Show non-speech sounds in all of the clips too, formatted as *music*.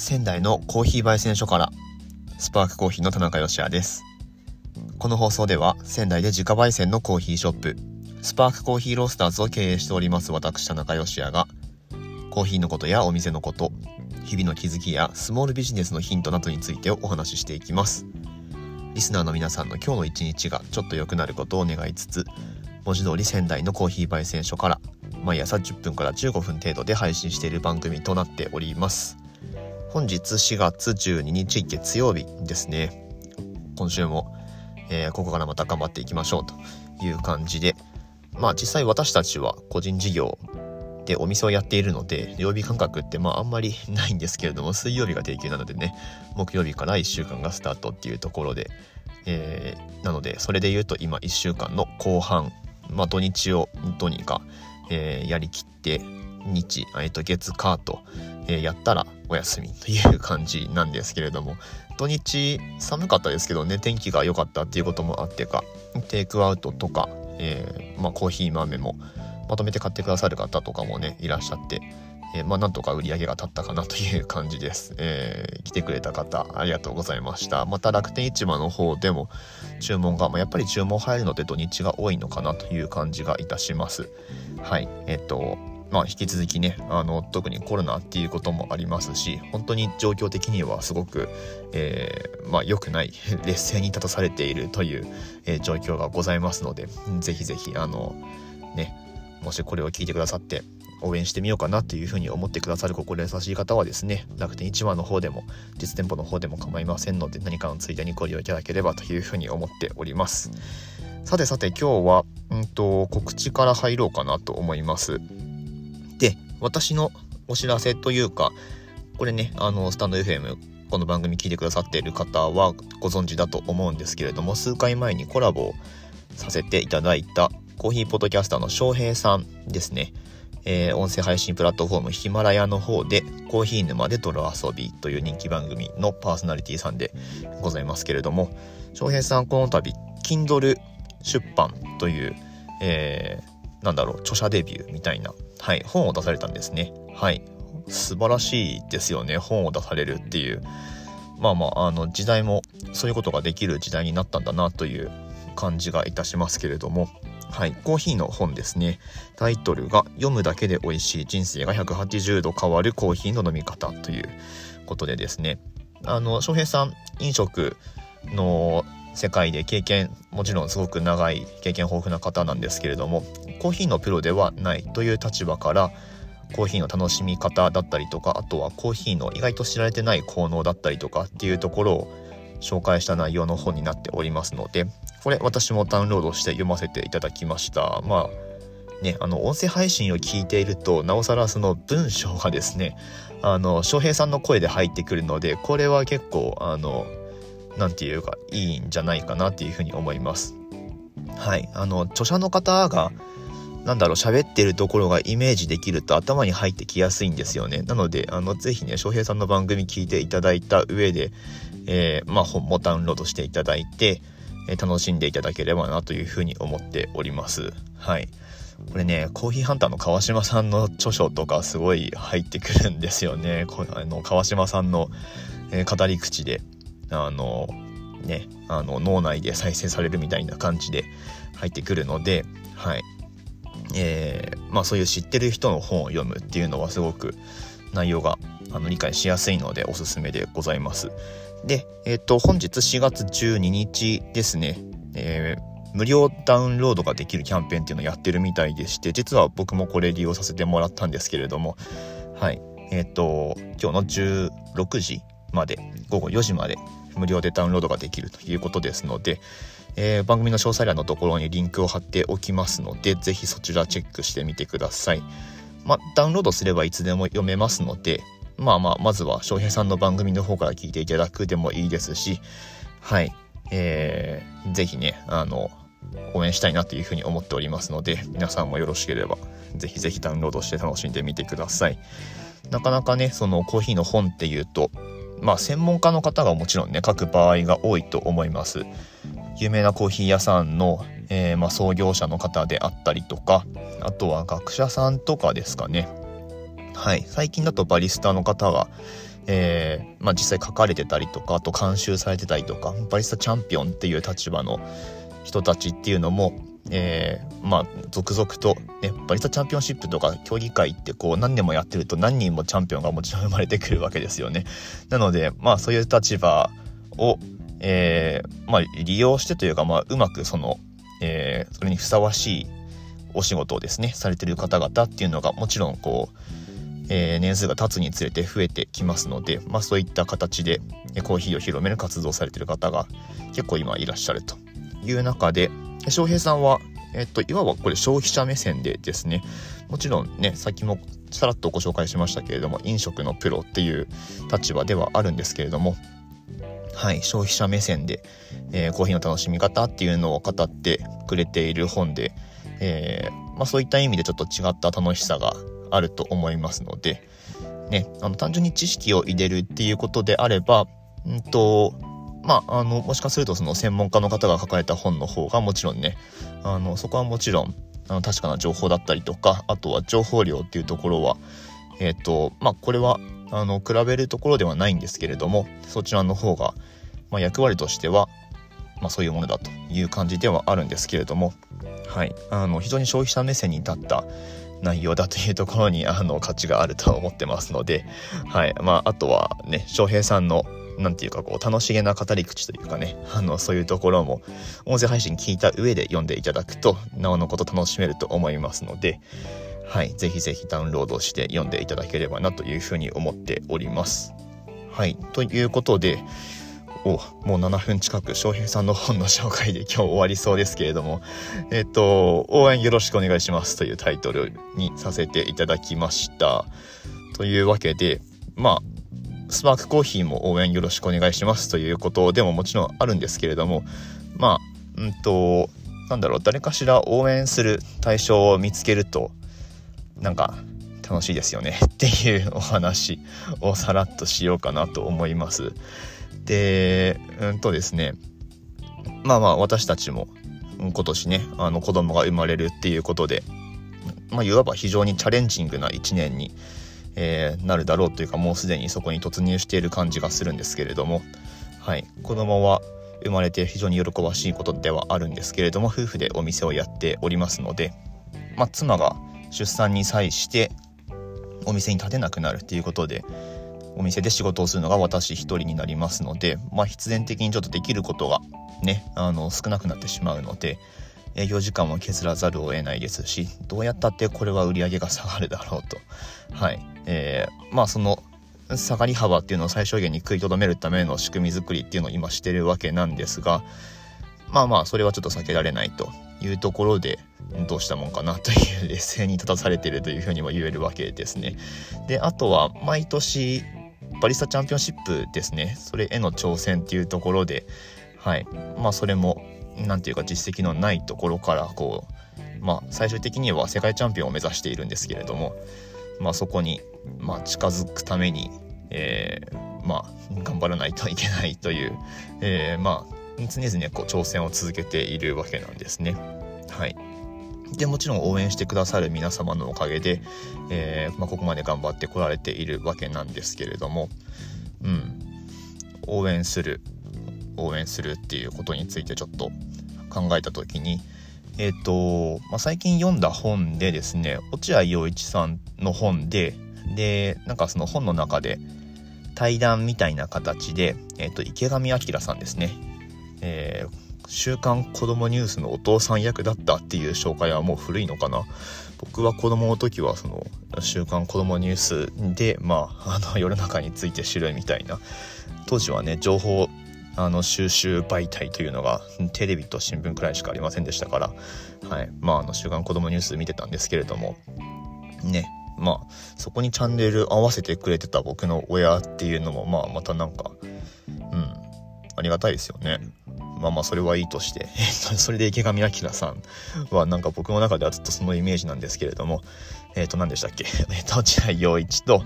仙台のコーヒー焙煎所からスパークコーヒーの田中芳也です。この放送では仙台で自家焙煎のコーヒーショップスパークコーヒーロースターズを経営しております私田中芳也がコーヒーのことやお店のこと日々の気づきやスモールビジネスのヒントなどについてお話ししていきます。リスナーの皆さんの今日の一日がちょっと良くなることを願いつつ文字通り仙台のコーヒー焙煎所から毎朝10分から15分程度で配信している番組となっております。本日4月12日月曜日ですね。今週も、えー、ここからまた頑張っていきましょうという感じで。まあ実際私たちは個人事業でお店をやっているので曜日感覚ってまああんまりないんですけれども水曜日が定休なのでね木曜日から1週間がスタートっていうところで、えー、なのでそれで言うと今1週間の後半まあ土日をどうにか、えー、やりきって日、えっと、月火と、えー、やったらお休みという感じなんですけれども土日寒かったですけどね天気が良かったっていうこともあってかテイクアウトとか、えー、まあ、コーヒー豆もまとめて買ってくださる方とかもねいらっしゃって、えー、まあ、なんとか売り上げが立ったかなという感じです、えー、来てくれた方ありがとうございました。また楽天市場の方でも注文が、まあ、やっぱり注文入るので土日が多いのかなという感じがいたします。はい。えっ、とまあ、引き続きねあの特にコロナっていうこともありますし本当に状況的にはすごく、えー、まあ、良くない *laughs* 劣勢に立たされているという、えー、状況がございますのでぜひぜひあのねもしこれを聞いてくださって応援してみようかなというふうに思ってくださる心優しい方はですね楽天市場の方でも実店舗の方でも構いませんので何かのついでにご利用いただければというふうに思っております。さてさて今日は、うんと告知から入ろうかなと思います、私のお知らせというか、これね、あの、スタンド FM、この番組聞いてくださっている方はご存知だと思うんですけれども、数回前にコラボをさせていただいたコーヒーポッドキャスターの翔平さんですね。えー、音声配信プラットフォームヒマラヤの方でコーヒー沼で泥遊びという人気番組のパーソナリティさんでございますけれども翔平さんこの度 Kindle 出版という、えー、なんだろう著者デビューみたいなはい、本を出されたんですね。はい。素晴らしいですよね。本を出されるっていう。まあまあ、あの、時代もそういうことができる時代になったんだなという感じがいたしますけれども。はい、コーヒーの本ですね。タイトルが読むだけで美味しい人生が180度変わるコーヒーの飲み方ということでですね。あの、翔平さん、飲食の世界で経験もちろんすごく長い経験豊富な方なんですけれどもコーヒーのプロではないという立場からコーヒーの楽しみ方だったりとかあとはコーヒーの意外と知られてない効能だったりとかっていうところを紹介した内容の本になっておりますのでこれ私もダウンロードして読ませていただきました。まあねあの音声配信を聞いているとなおさらその文章がですねあの翔平さんの声で入ってくるのでこれは結構あの何て言うかいいんじゃないかなっていうふうに思います。はい、あの著者の方がなんだろう喋ってるところがイメージできると頭に入ってきやすいんですよね。なのであのぜひね翔平さんの番組聞いていただいた上で、えー、まあ、本もダウンロードしていただいて、えー、楽しんでいただければなというふうに思っております。はい。これねコーヒーハンターの川島さんの著書とかすごい入ってくるんですよね。こあの川島さんの、えー、語り口であのねあの脳内で再生されるみたいな感じで入ってくるのではい。えー、まあそういう知ってる人の本を読むっていうのはすごく内容があの理解しやすいのでおすすめでございます。で、え、ー、と本日4月12日ですね、えー、無料ダウンロードができるキャンペーンっていうのをやってるみたいでして実は僕もこれ利用させてもらったんですけれどもはい。えっ、ー、と今日の16時まで午後4時まで無料でダウンロードができるということですので、えー、番組の詳細欄のところにリンクを貼っておきますので、ぜひそちらチェックしてみてください。まダウンロードすればいつでも読めますので、まあまあ、まずは翔平さんの番組の方から聞いていただくでもいいですし、はい、えー、ぜひね、あの、応援したいなというふうに思っておりますので、皆さんもよろしければ、ぜひぜひダウンロードして楽しんでみてください。なかなかね、そのコーヒーの本っていうと、まあ専門家の方がもちろんね書く場合が多いと思います。有名なコーヒー屋さんの、えー、まあ、創業者の方であったりとかあとは学者さんとかですかね。はい。最近だとバリスタの方が、えー、まあ、実際書かれてたりとかあと監修されてたりとかバリスタチャンピオンっていう立場の人たちっていうのも、えー、まあ続々と、ね、バリスタチャンピオンシップとか競技会ってこう何年もやってると何人もチャンピオンがもちろん生まれてくるわけですよね。*laughs* なのでまあそういう立場を、えー、まあ、利用してというか、まあ、うまくその、えー、それにふさわしいお仕事をですねされてる方々っていうのがもちろんこう、えー、年数が経つにつれて増えてきますので、まあ、そういった形でコーヒーを広める活動をされてる方が結構今いらっしゃるという中で翔平さんは、えっと、いわばこれ消費者目線でですねもちろんねさっきもさらっとご紹介しましたけれども飲食のプロっていう立場ではあるんですけれどもはい、消費者目線で、えー、コーヒーの楽しみ方っていうのを語ってくれている本で、えー、まあ、そういった意味でちょっと違った楽しさがあると思いますので、ね、あの単純に知識を入れるっていうことであれば、うんと、まあ、あの、もしかするとその専門家の方が書かれた本の方がもちろんね、あの、そこはもちろん、あの、確かな情報だったりとか、あとは情報量っていうところは、えっ、ー、と、まあ、これはあの比べるところではないんですけれどもそちらの方が、まあ、役割としては、まあ、そういうものだという感じではあるんですけれども、はい、あの非常に消費者目線に立った内容だというところにあの価値があると思ってますので、はい。まあ、あとはね翔平さんのなんていうかこう楽しげな語り口というかねあのそういうところも音声配信聞いた上で読んでいただくとなおのこと楽しめると思いますので、はい、ぜひぜひダウンロードして読んでいただければなというふうに思っております。はい、ということで、おもう7分近く翔平さんの本の紹介で今日終わりそうですけれども、えっ、と、応援よろしくお願いしますというタイトルにさせていただきました。というわけで、まあ、スパークコーヒーも応援よろしくお願いしますということでももちろんあるんですけれども、まあ、うんと、なんだろう、誰かしら応援する対象を見つけると、なんか楽しいですよね *laughs* っていうお話をさらっとしようかなと思います。で、うんとですね、まあまあ私たちも今年ね、あの子供が生まれるっていうことで、まあいわば非常にチャレンジングな一年に、えー、なるだろうというかもうすでにそこに突入している感じがするんですけれども、はい、子供は生まれて非常に喜ばしいことではあるんですけれども夫婦でお店をやっておりますので、まあ、妻が出産に際してお店に立てなくなるっていうことでお店で仕事をするのが私一人になりますので、まあ、必然的にちょっとできることがねあの少なくなってしまうので営業時間も削らざるを得ないですしどうやったってこれは売り上げが下がるだろうと。はい。えー、まあその下がり幅っていうのを最小限に食いとどめるための仕組み作りっていうのを今してるわけなんですがまあまあそれはちょっと避けられないというところでどうしたもんかなという劣勢に立たされてるというふうにも言えるわけですね。であとは毎年バリスタチャンピオンシップですねそれへの挑戦っていうところではいまあそれも何て言うか実績のないところからこうまあ最終的には世界チャンピオンを目指しているんですけれどもまあそこに、まあ、近づくために、えー、まあ頑張らないといけないという、えー、まあ常々こう挑戦を続けているわけなんですね。はい。でもちろん応援してくださる皆様のおかげで、えー、まあ、ここまで頑張ってこられているわけなんですけれども、うん、応援する応援するっていうことについてちょっと考えた時にえ、ー、と、まあ、最近読んだ本でですね落合陽一さんの本ででなんかその本の中で対談みたいな形で、えーと、池上彰さんですね。えー、週刊子供ニュースのお父さん役だったっていう紹介はもう古いのかな。僕は子供の時はその週刊子供ニュースでまあ *laughs* あの世の中について知るみたいな。当時はね情報あの収集媒体というのがテレビと新聞くらいしかありませんでしたから、はい。まあ、あの週刊子供ニュース見てたんですけれども。ね。まあそこにチャンネル合わせてくれてた僕の親っていうのもまあまたなんかうんありがたいですよね。まあまあそれはいいとして、*laughs* それで池上彰さんはなんか僕の中ではずっとそのイメージなんですけれども、えっ、と何でしたっけ？*laughs* えっ、と、落合陽一と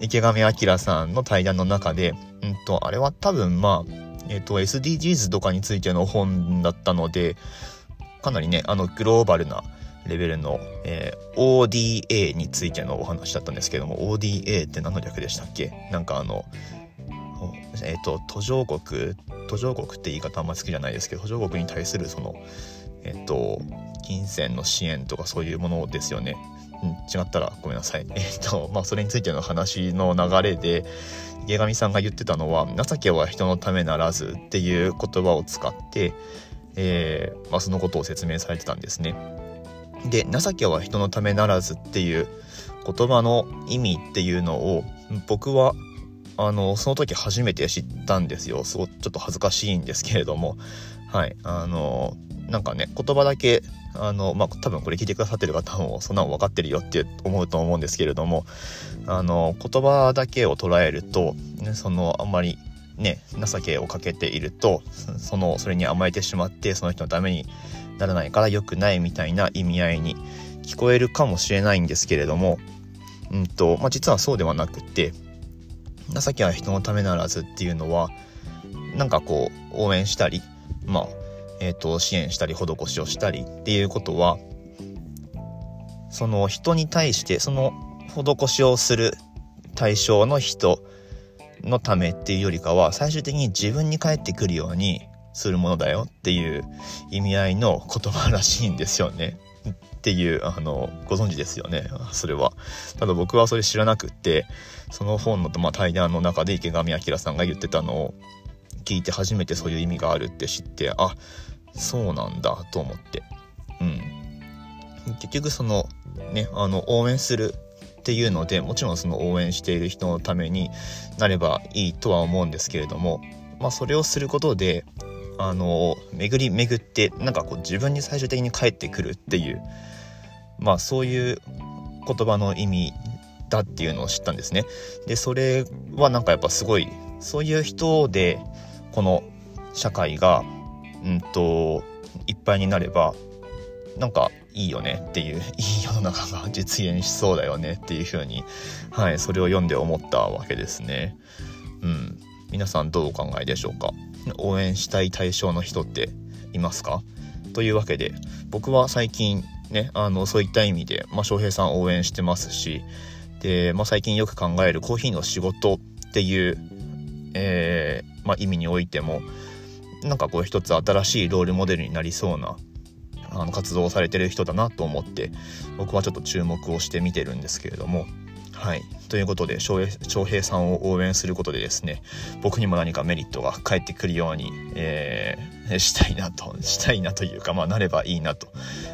池上彰さんの対談の中で、うんと、あれは多分まあ、えっ、と、SDGs とかについての本だったので、かなりね、あの、グローバルなレベルの、えー、ODA についてのお話だったんですけども ODA って何の略でしたっけ？なんかあのえっ、ー、と途上国途上国って言い方あんま好きじゃないですけど途上国に対するそのえっ、ー、と金銭の支援とかそういうものですよね。うん、違ったらごめんなさい。*laughs* えっ、ー、とまあそれについての話の流れで池上さんが言ってたのは「情けは人のためならず」っていう言葉を使って、えーまあ、そのことを説明されてたんですね。で「情けは人のためならず」っていう言葉の意味っていうのを僕はあのその時初めて知ったんですよ。すごちょっと恥ずかしいんですけれども。はいあのなんかね言葉だけあのまあ多分これ聞いてくださってる方もそんなの分かってるよって思うと思うんですけれどもあの言葉だけを捉えると、ね、そのあんまりね情けをかけているとそのそれに甘えてしまってその人のためにならないから良くないみたいな意味合いに聞こえるかもしれないんですけれども、うんとまあ、実はそうではなくて情けは人のためならずっていうのはなんかこう応援したりまあえーと、支援したり施しをしたりっていうことはその人に対してその施しをする対象の人のためっていうよりかは最終的に自分に返ってくるようにするものだよっていう意味合いの言葉らしいんですよね。*laughs* っていうあのご存知ですよね。それは。ただ僕はそれ知らなくってその本の、まあ、対談の中で池上彰さんが言ってたのを聞いて初めてそういう意味があるって知ってあそうなんだと思って。うん。結局そのねあの応援するっていうのでもちろんその応援している人のためになればいいとは思うんですけれどもまあそれをすることであの巡り巡ってなんかこう自分に最終的に返ってくるっていうまあそういう言葉の意味だっていうのを知ったんですね。でそれはなんかやっぱすごいそういう人でこの社会がうんといっぱいになればなんかいいよねっていう *laughs* いい世の中が実現しそうだよねっていうふうにはいそれを読んで思ったわけですね。うん。皆さんどうお考えでしょうか？応援したい対象の人っていますか？というわけで僕は最近ねあのそういった意味で、まあ、翔平さん応援してますしで、まあ、最近よく考えるコーヒーの仕事っていう、えー、まあ、意味においてもなんかこう一つ新しいロールモデルになりそうなあの活動されてる人だなと思って僕はちょっと注目をして見てるんですけれども。はい。ということで翔平さんを応援することでですね僕にも何かメリットが返ってくるように、えー、したいなとしたいなというかまあなればいいなと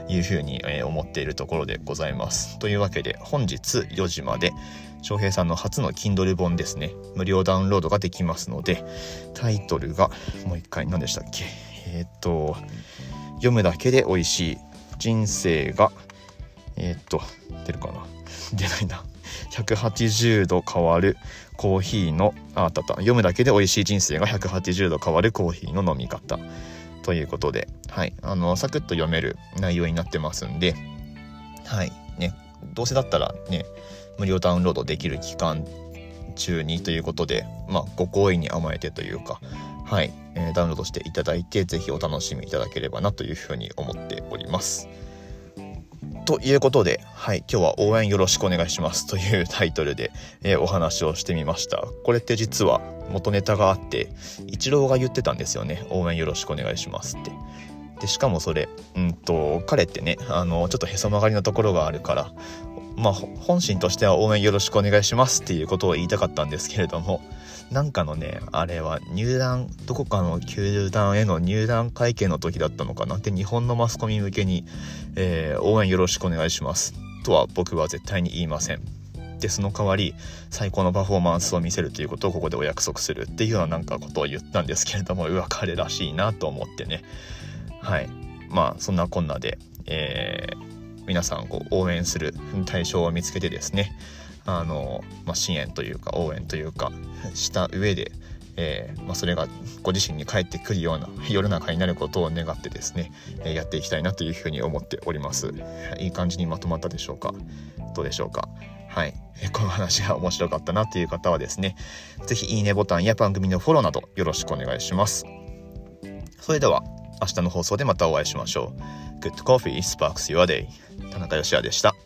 いうふうに、えー、思っているところでございます。というわけで本日4時まで翔平さんの初の Kindle 本ですね無料ダウンロードができますのでタイトルがもう一回何でしたっけ？えー、っと読むだけで美味しい。人生がえー、っと出るかな？*laughs* 出ないな。180度変わる。コーヒーのあったった。読むだけで美味しい人生が180度変わるコーヒーの飲み方。ということで、はい、あのサクッと読める内容になってますんで、はい。ね、どうせだったらね無料ダウンロードできる期間中にということで、まあ、ご好意に甘えてというか、はい、えー、ダウンロードしていただいて、ぜひお楽しみいただければなというふうに思っております。ということで、はい、今日は応援よろしくお願いしますというタイトルで、えー、お話をしてみました。これって実は元ネタがあって、イチローが言ってたんですよね。応援よろしくお願いしますって。で、しかもそれ、うんと、彼ってね、あの、ちょっとへそ曲がりなところがあるから、まあ、本心としては応援よろしくお願いしますっていうことを言いたかったんですけれども、なんかのね、あれは入団、どこかの球団への入団会見の時だったのかな？って日本のマスコミ向けに、えー、応援よろしくお願いしますとは僕は絶対に言いません。で、その代わり最高のパフォーマンスを見せるということをここでお約束するっていうようななんかことを言ったんですけれども、うわ、彼らしいなと思ってね。はい。まあ、そんなこんなで、えー、皆さんこう応援する対象を見つけてですね、あの、まあ、支援というか応援というかした上で、えー、まあ、それがご自身に返ってくるような世の中になることを願ってですね、えやっていきたいなというふうに思っております。いい感じにまとまったでしょうか？どうでしょうか？はい。え。この話が面白かったなという方はですね、是非いいねボタンや番組のフォローなどよろしくお願いします。それでは、明日の放送でまたお会いしましょう。Good Coffee Sparks Your Day 田中芳也でした。